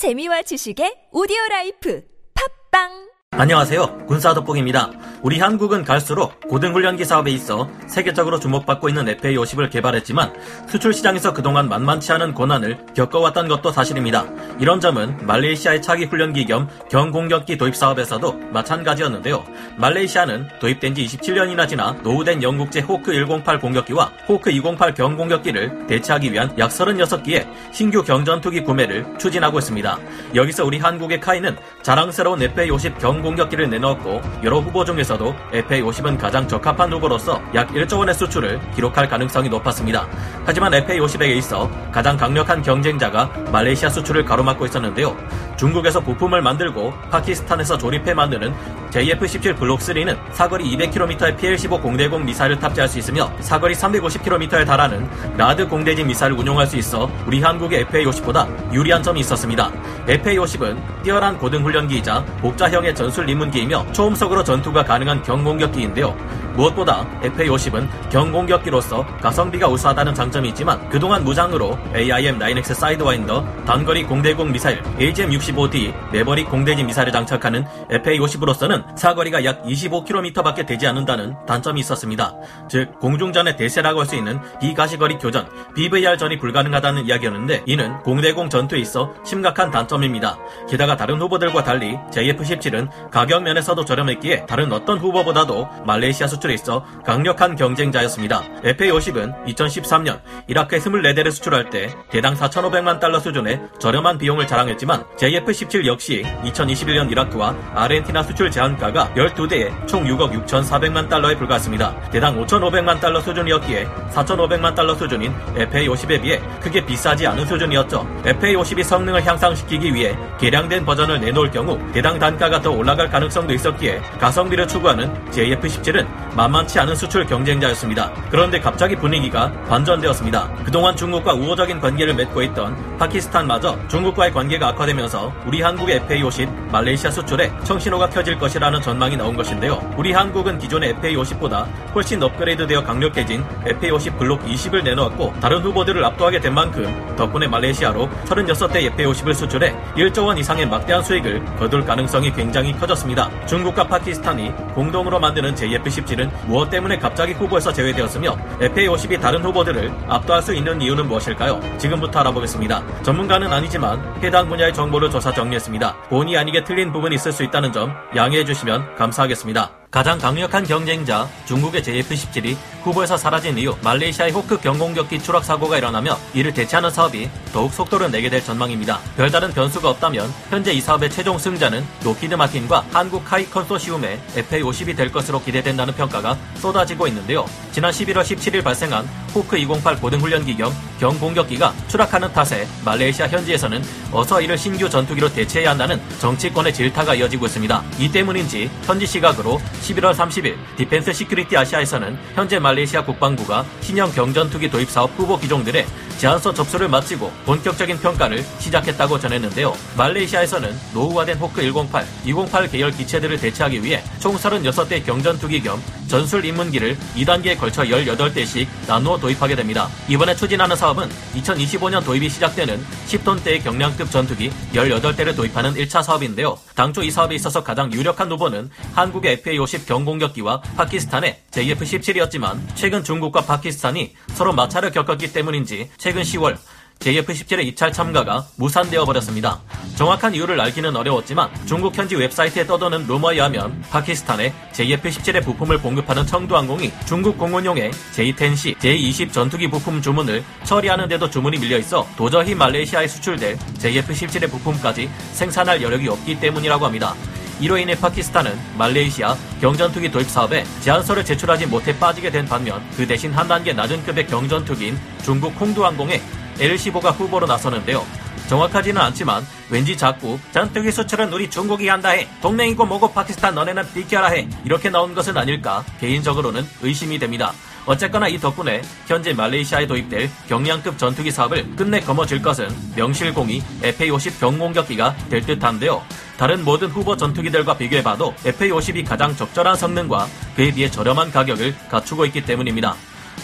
재미와 지식의 오디오 라이프. 팟빵 안녕하세요. 군사 돋보기입니다. 우리 한국은 갈수록 고등훈련기 사업에 있어 세계적으로 주목받고 있는 FA50을 개발했지만 수출 시장에서 그동안 만만치 않은 고난을 겪어왔던 것도 사실입니다. 이런 점은 말레이시아의 차기 훈련기 겸 경공격기 도입 사업에서도 마찬가지였는데요. 말레이시아는 도입된 지 27년이나 지나 노후된 영국제 호크 108 공격기와 호크 208 경공격기를 대체하기 위한 약 36기의 신규 경전투기 구매를 추진하고 있습니다. 여기서 우리 한국의 카이는 자랑스러운 FA50 경 공격기를 내놓았고 여러 후보 중에서도 FA50은 가장 적합한 후보로서 약 1조 원의 수출을 기록할 가능성이 높았습니다. 하지만 FA50에 있어 가장 강력한 경쟁자가 말레이시아 수출을 가로막고 있었는데요. 중국에서 부품을 만들고 파키스탄에서 조립해 만드는 JF-17 블록3는 사거리 200km의 PL-15 공대공 미사일을 탑재할 수 있으며 사거리 350km에 달하는 라드 공대지 미사일을 운용할 수 있어 우리 한국의 FA-50보다 유리한 점이 있었습니다. FA-50은 뛰어난 고등훈련기이자 복좌형의 전술 입문기이며 초음속으로 전투가 가능한 경공격기인데요. 무엇보다 FA-50은 경공격기로서 가성비가 우수하다는 장점이 있지만 그동안 무장으로 AIM-9X 사이드와인더, 단거리 공대공 미사일 AGM-65D, 매버릭 공대지 미사일을 장착하는 FA-50으로서는 사거리가 약 25km밖에 되지 않는다는 단점이 있었습니다. 즉 공중전의 대세라고 할 수 있는 비가시거리 교전, BVR전이 불가능하다는 이야기였는데 이는 공대공 전투에 있어 심각한 단점입니다. 게다가 다른 후보들과 달리 JF-17은 가격 면에서도 저렴했기에 다른 어떤 후보보다도 말레이시아 수출 에 있어 강력한 경쟁자였습니다. FA-50은 2013년 이라크에 24대를 수출할 때 대당 4,500만 달러 수준의 저렴한 비용을 자랑했지만 JF-17 역시 2021년 이라크와 아르헨티나 수출 제한가가 12대에 총 6억 6,400만 달러에 불과했습니다. 대당 5,500만 달러 수준이었기에 4,500만 달러 수준인 FA-50에 비해 크게 비싸지 않은 수준이었죠. FA-52 성능을 향상시키기 위해 개량된 버전을 내놓을 경우 대당 단가가 더 올라갈 가능성도 있었기에 가성비를 추구하는 JF-17은 만만치 않은 수출 경쟁자였습니다. 그런데 갑자기 분위기가 반전되었습니다. 그동안 중국과 우호적인 관계를 맺고 있던 파키스탄마저 중국과의 관계가 악화되면서 우리 한국의 FA-50 말레이시아 수출에 청신호가 켜질 것이라는 전망이 나온 것인데요. 우리 한국은 기존의 FA-50보다 훨씬 업그레이드되어 강력해진 FA-50 블록 20을 내놓았고 다른 후보들을 압도하게 된 만큼 덕분에 말레이시아로 36대 FA-50을 수출해 1조 원 이상의 막대한 수익을 거둘 가능성이 굉장히 커졌습니다. 중국과 파키스탄이 공동으로 만드는 JF-17은 무엇 때문에 갑자기 후보에서 제외되었으며 FA-50이 다른 후보들을 압도할 수 있는 이유는 무엇일까요? 지금부터 알아보겠습니다. 전문가는 아니지만 해당 분야의 정보를 조사 정리했습니다. 본의 아니게 틀린 부분이 있을 수 있다는 점 양해해 주시면 감사하겠습니다. 가장 강력한 경쟁자 중국의 JF-17이 후보에서 사라진 이후 말레이시아의 호크 경공격기 추락 사고가 일어나며 이를 대체하는 사업이 더욱 속도를 내게 될 전망입니다. 별다른 변수가 없다면 현재 이 사업의 최종 승자는 록히드 마틴과 한국 KAI 컨소시엄의 FA-50이 될 것으로 기대된다는 평가가 쏟아지고 있는데요. 지난 11월 17일 발생한 호크 208 고등훈련기 겸 경공격기가 추락하는 탓에 말레이시아 현지에서는 어서 이를 신규 전투기로 대체해야 한다는 정치권의 질타가 이어지고 있습니다. 이 때문인지 현지 시각으로 11월 30일 Defence Security Asia에서는 현재 말레이시아 국방부가 신형 경전투기 도입 사업 후보 기종들의 제안서 접수를 마치고 본격적인 평가를 시작했다고 전했는데요. 말레이시아에서는 노후화된 호크 108, 208 계열 기체들을 대체하기 위해 총 36대 경전투기 겸 전술 입문기를 2단계에 걸쳐 18대씩 나누어 도입하게 됩니다. 이번에 추진하는 사업은 2025년 도입이 시작되는 10톤대의 경량급 전투기 18대를 도입하는 1차 사업인데요. 당초 이 사업에 있어서 가장 유력한 후보는 한국의 FA-50 경공격기와 파키스탄의 JF-17이었지만 최근 중국과 파키스탄이 서로 마찰을 겪었기 때문인지 최근 10월 JF-17의 입찰 참가가 무산되어 버렸습니다. 정확한 이유를 알기는 어려웠지만 중국 현지 웹사이트에 떠도는 루머에 의하면 파키스탄에 JF-17의 부품을 공급하는 청두항공이 중국 공군용의 J-10C, J-20 전투기 부품 주문을 처리하는데도 주문이 밀려 있어 도저히 말레이시아에 수출될 JF-17의 부품까지 생산할 여력이 없기 때문이라고 합니다. 이로 인해 파키스탄은 말레이시아 경전투기 도입 사업에 제안서를 제출하지 못해 빠지게 된 반면 그 대신 한 단계 낮은 급의 경전투기인 중국 홍두항공의 L15가 후보로 나서는데요. 정확하지는 않지만 왠지 자꾸 전투기 수출은 우리 중국이 한다 해 동맹이고 뭐고 파키스탄 너네는 비켜라 해 이렇게 나온 것은 아닐까 개인적으로는 의심이 됩니다. 어쨌거나 이 덕분에 현재 말레이시아에 도입될 경량급 전투기 사업을 끝내 거머쥘 것은 명실공히 FA-50 경공격기가 될 듯한데요. 다른 모든 후보 전투기들과 비교해봐도 FA-50이 가장 적절한 성능과 그에 비해 저렴한 가격을 갖추고 있기 때문입니다.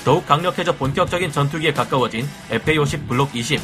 더욱 강력해져 본격적인 전투기에 가까워진 FA-50 블록 20.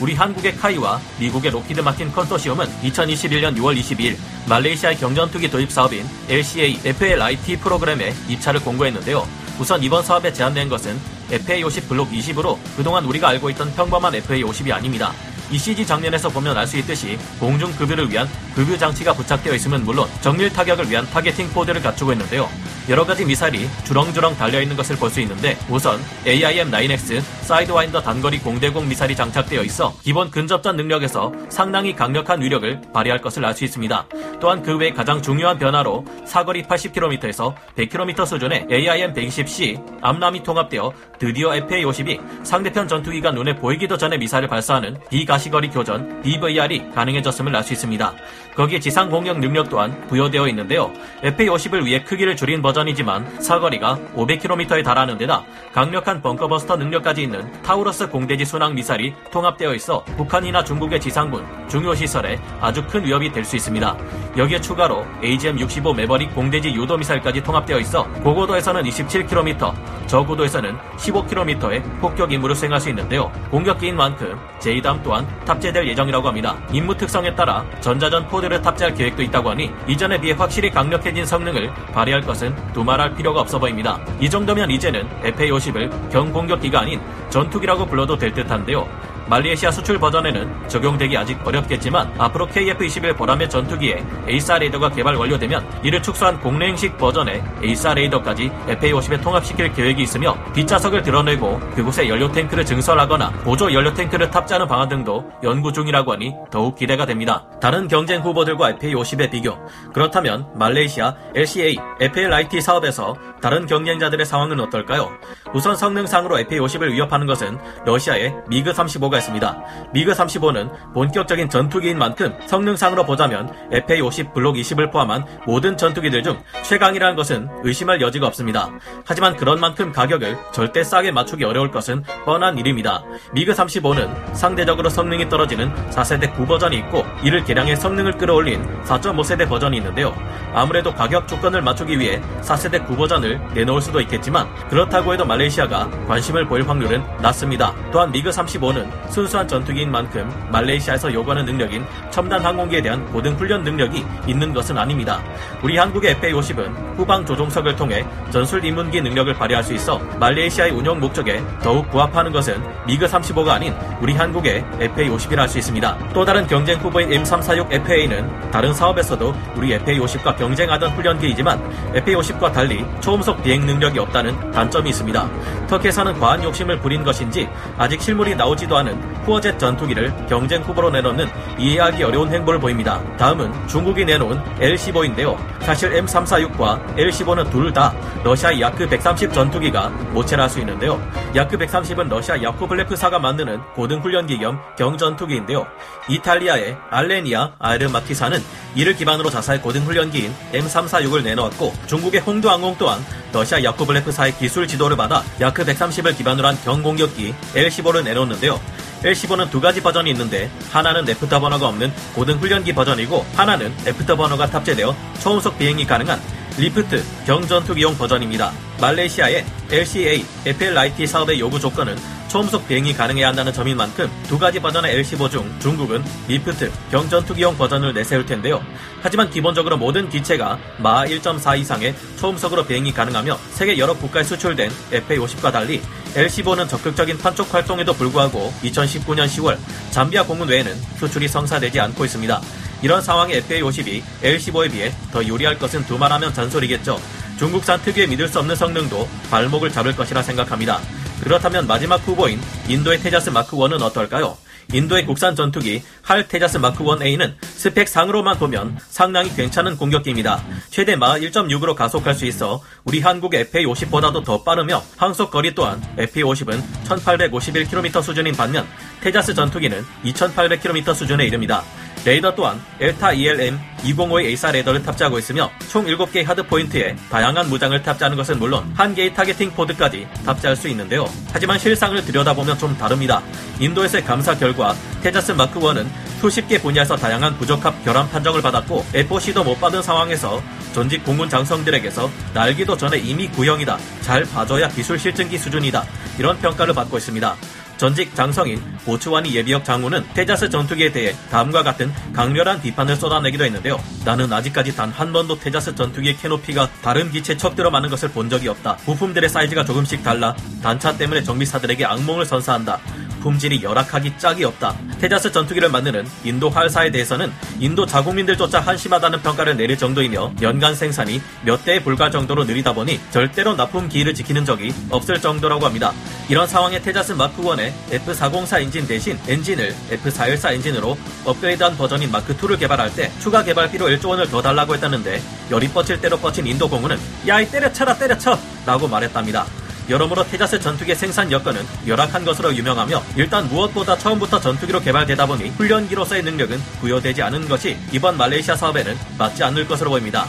우리 한국의 KAI와 미국의 록히드 마틴 컨소시엄은 2021년 6월 22일 말레이시아의 경전투기 도입 사업인 LCA FLIT 프로그램에 입찰을 공고했는데요. 우선 이번 사업에 제안된 것은 FA50 블록 20으로 그동안 우리가 알고 있던 평범한 FA50이 아닙니다. 이 CG 장면에서 보면 알 수 있듯이 공중 급유를 위한 급유 장치가 부착되어 있음은 물론 정밀 타격을 위한 targeting pod를 갖추고 있는데요. 여러 가지 미사일이 주렁주렁 달려 있는 것을 볼 수 있는데 우선 AIM-9X 사이드와인더 단거리 공대공 미사일이 장착되어 있어 기본 근접전 능력에서 상당히 강력한 위력을 발휘할 것을 알 수 있습니다. 또한 그 외 가장 중요한 변화로 사거리 80km에서 100km 수준의 AIM-120C AMRAAM이 통합되어 드디어 FA-50이 상대편 전투기가 눈에 보이기도 전에 미사일을 발사하는 비가시거리 교전 BVR이 가능해졌음을 알 수 있습니다. 거기에 지상 공격 능력 또한 부여되어 있는데요. FA-50을 위해 크기를 줄인 버전이지만 사거리가 500km에 달하는 데다 강력한 벙커버스터 능력까지 있는 타우러스 공대지 순항 미사일이 통합되어 있어 북한이나 중국의 지상군, 중요 시설에 아주 큰 위협이 될 수 있습니다. 여기에 추가로 AGM-65 매버릭 공대지 유도 미사일까지 통합되어 있어 고고도에서는 27km, 저고도에서는 15km의 폭격 임무를 수행할 수 있는데요. 공격기인 만큼 JDAM 또한 탑재될 예정이라고 합니다. 임무 특성에 따라 전자전 pod를 탑재할 계획도 있다고 하니 이전에 비해 확실히 강력해진 성능을 발휘할 것은 두말할 필요가 없어 보입니다. 이 정도면 이제는 FA-50을 경공격기가 아닌 전투기라고 불러도 될 듯한데요. 말레이시아 수출 버전에는 적용되기 아직 어렵겠지만 앞으로 KF-21 보라매 전투기에 AESA 레이더가 개발 완료되면 이를 축소한 공랭식 버전의 AESA 레이더까지 FA-50에 통합시킬 계획이 있으며 뒷좌석을 들어내고 그곳에 연료 탱크를 증설하거나 보조 연료 탱크를 탑재하는 방안 등도 연구 중이라고 하니 더욱 기대가 됩니다. 다른 경쟁 후보들과 FA-50의 비교 그렇다면 말레이시아 LCA FLIT 사업에서 다른 경쟁자들의 상황은 어떨까요? 우선 성능상으로 FA-50을 위협하는 것은 러시아의 미그 35가 있습니다. 미그 35는 본격적인 전투기인 만큼 성능상으로 보자면 FA-50 블록 20을 포함한 모든 전투기들 중 최강이라는 것은 의심할 여지가 없습니다. 하지만 그런 만큼 가격을 절대 싸게 맞추기 어려울 것은 뻔한 일입니다. 미그 35는 상대적으로 성능이 떨어지는 4세대 9버전이 있고 이를 개량해 성능을 끌어올린 4.5세대 버전이 있는데요. 아무래도 가격 조건을 맞추기 위해 4세대 9버전을 내놓을 수도 있겠지만 그렇다고 해도 말레이시아가 관심을 보일 확률은 낮습니다. 또한 미그 35는 순수한 전투기인 만큼 말레이시아에서 요구하는 능력인 첨단 항공기에 대한 고등 훈련 능력이 있는 것은 아닙니다. 우리 한국의 FA-50은 후방 조종석을 통해 전술 입문기 능력을 발휘할 수 있어 말레이시아의 운영 목적에 더욱 부합하는 것은 미그 35가 아닌 우리 한국의 FA-50이라 할 수 있습니다. 또 다른 경쟁 후보인 M346 FA는 다른 사업에서도 우리 FA-50과 경쟁하던 훈련기이지만 FA-50과 달리 초음속 비행 능력이 없다는 단점이 있습니다. 터키에서는 과한 욕심을 부린 것인지 아직 실물이 나오지도 않은 후어젯 전투기를 경쟁 후보로 내놓는 이해하기 어려운 행보를 보입니다. 다음은 중국이 내놓은 L-15인데요. 사실 M346과 L-15는 둘 다 러시아 야크 130 전투기가 모체라 할수 있는데요. 야크 130은 러시아 야코블레프사가 만드는 고등훈련기 겸 경전투기인데요. 이탈리아의 알레니아 아르마티사는 이를 기반으로 자사의 고등훈련기인 M346을 내놓았고 중국의 홍두항공 또한 러시아 야코블레프사의 기술 지도를 받아 야크 130을 기반으로 한 경공격기 L-15를 내놓는데요. L-15는 두 가지 버전이 있는데 하나는 애프터버너가 없는 고등 훈련기 버전이고 하나는 애프터버너가 탑재되어 초음속 비행이 가능한 리프트 경전투기용 버전입니다. 말레이시아의 LCA FLIT 사업의 요구 조건은 초음속 비행이 가능해야 한다는 점인 만큼 두 가지 버전의 L15 중 중국은 리프트 경전투기용 버전을 내세울 텐데요. 하지만 기본적으로 모든 기체가 마1.4 이상의 초음속으로 비행이 가능하며 세계 여러 국가에 수출된 FA-50과 달리 L15는 적극적인 판촉 활동에도 불구하고 2019년 10월 잠비아 공군 외에는 수출이 성사되지 않고 있습니다. 이런 상황에 FA-50이 L-15에 비해 더 유리할 것은 두말하면 잔소리겠죠. 중국산 특유의 믿을 수 없는 성능도 발목을 잡을 것이라 생각합니다. 그렇다면 마지막 후보인 인도의 테자스 마크1은 어떨까요? 인도의 국산 전투기 HAL 테자스 마크1A는 스펙 상으로만 보면 상당히 괜찮은 공격기입니다. 최대 마하 1.6으로 가속할 수 있어 우리 한국의 FA50보다도 더 빠르며 항속 거리 또한 FA50은 1851km 수준인 반면 테자스 전투기는 2800km 수준에 이릅니다. 레이더 또한 엘타 ELM 2052 AESA 레이더를 탑재하고 있으며 총 7개의 hard point에 다양한 무장을 탑재하는 것은 물론 한 개의 targeting pod까지 탑재할 수 있는데요. 하지만 실상을 들여다보면 좀 다릅니다. 인도에서의 감사 결과 테자스 마크 1은 수십 개 분야에서 다양한 부적합 결함 판정을 받았고 FOC도 못 받은 상황에서 전직 공군 장성들에게서 날기도 전에 이미 구형이다. 잘 봐줘야 기술 실증기 수준이다. 이런 평가를 받고 있습니다. 전직 장성인 보츠와니 예비역 장군은 테자스 전투기에 대해 다음과 같은 강렬한 비판을 쏟아내기도 했는데요. 나는 아직까지 단 한 번도 테자스 전투기의 캐노피가 다른 기체에 척 들어맞는 것을 본 적이 없다. 부품들의 사이즈가 조금씩 달라 단차 때문에 정비사들에게 악몽을 선사한다. 품질이 열악하기 짝이 없다. 테자스 전투기를 만드는 인도 HAL사에 대해서는 인도 자국민들조차 한심하다는 평가를 내릴 정도이며 연간 생산이 몇 대에 불과할 정도로 느리다 보니 절대로 납품 기일을 지키는 적이 없을 정도라고 합니다. 이런 상황에 테자스 마크1의 F404 엔진 대신 엔진을 F414 엔진으로 업그레이드한 버전인 마크2를 개발할 때 추가 개발비로 1조 원을 더 달라고 했다는데 열이 뻗칠 대로 뻗친 인도 공군은 야이 때려쳐라 때려쳐 라고 말했답니다. 여러모로 테자스 전투기 생산 여건은 열악한 것으로 유명하며 일단 무엇보다 처음부터 전투기로 개발되다 보니 훈련기로서의 능력은 부여되지 않은 것이 이번 말레이시아 사업에는 맞지 않을 것으로 보입니다.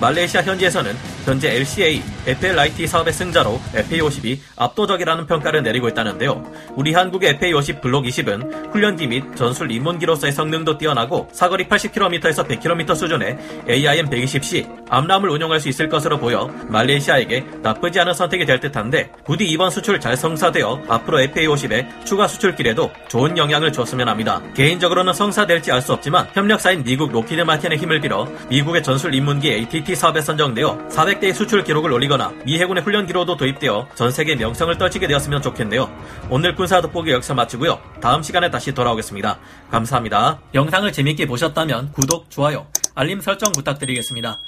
말레이시아 현지에서는 현재 LCA, FLIT 사업의 승자로 FA50이 압도적이라는 평가를 내리고 있다는데요. 우리 한국의 FA50 블록 20은 훈련기 및 전술 입문기로서의 성능도 뛰어나고 사거리 80km에서 100km 수준의 AIM 120C AMRAAM을 운용할 수 있을 것으로 보여 말레이시아에게 나쁘지 않은 선택이 될 듯한데 부디 이번 수출 잘 성사되어 앞으로 FA50의 추가 수출길에도 좋은 영향을 줬으면 합니다. 개인적으로는 성사될지 알 수 없지만 협력사인 미국 록히드 마틴의 힘을 빌어 미국의 전술 입문기 ATT 사업에 선정되어 400대의 수출 기록을 올리거나 미 해군의 훈련기로도 도입되어 전 세계 명성을 떨치게 되었으면 좋겠네요. 오늘 군사 돋보기 여기서 마치고요. 다음 시간에 다시 돌아오겠습니다. 감사합니다. 영상을 재밌게 보셨다면 구독, 좋아요, 알림 설정 부탁드리겠습니다.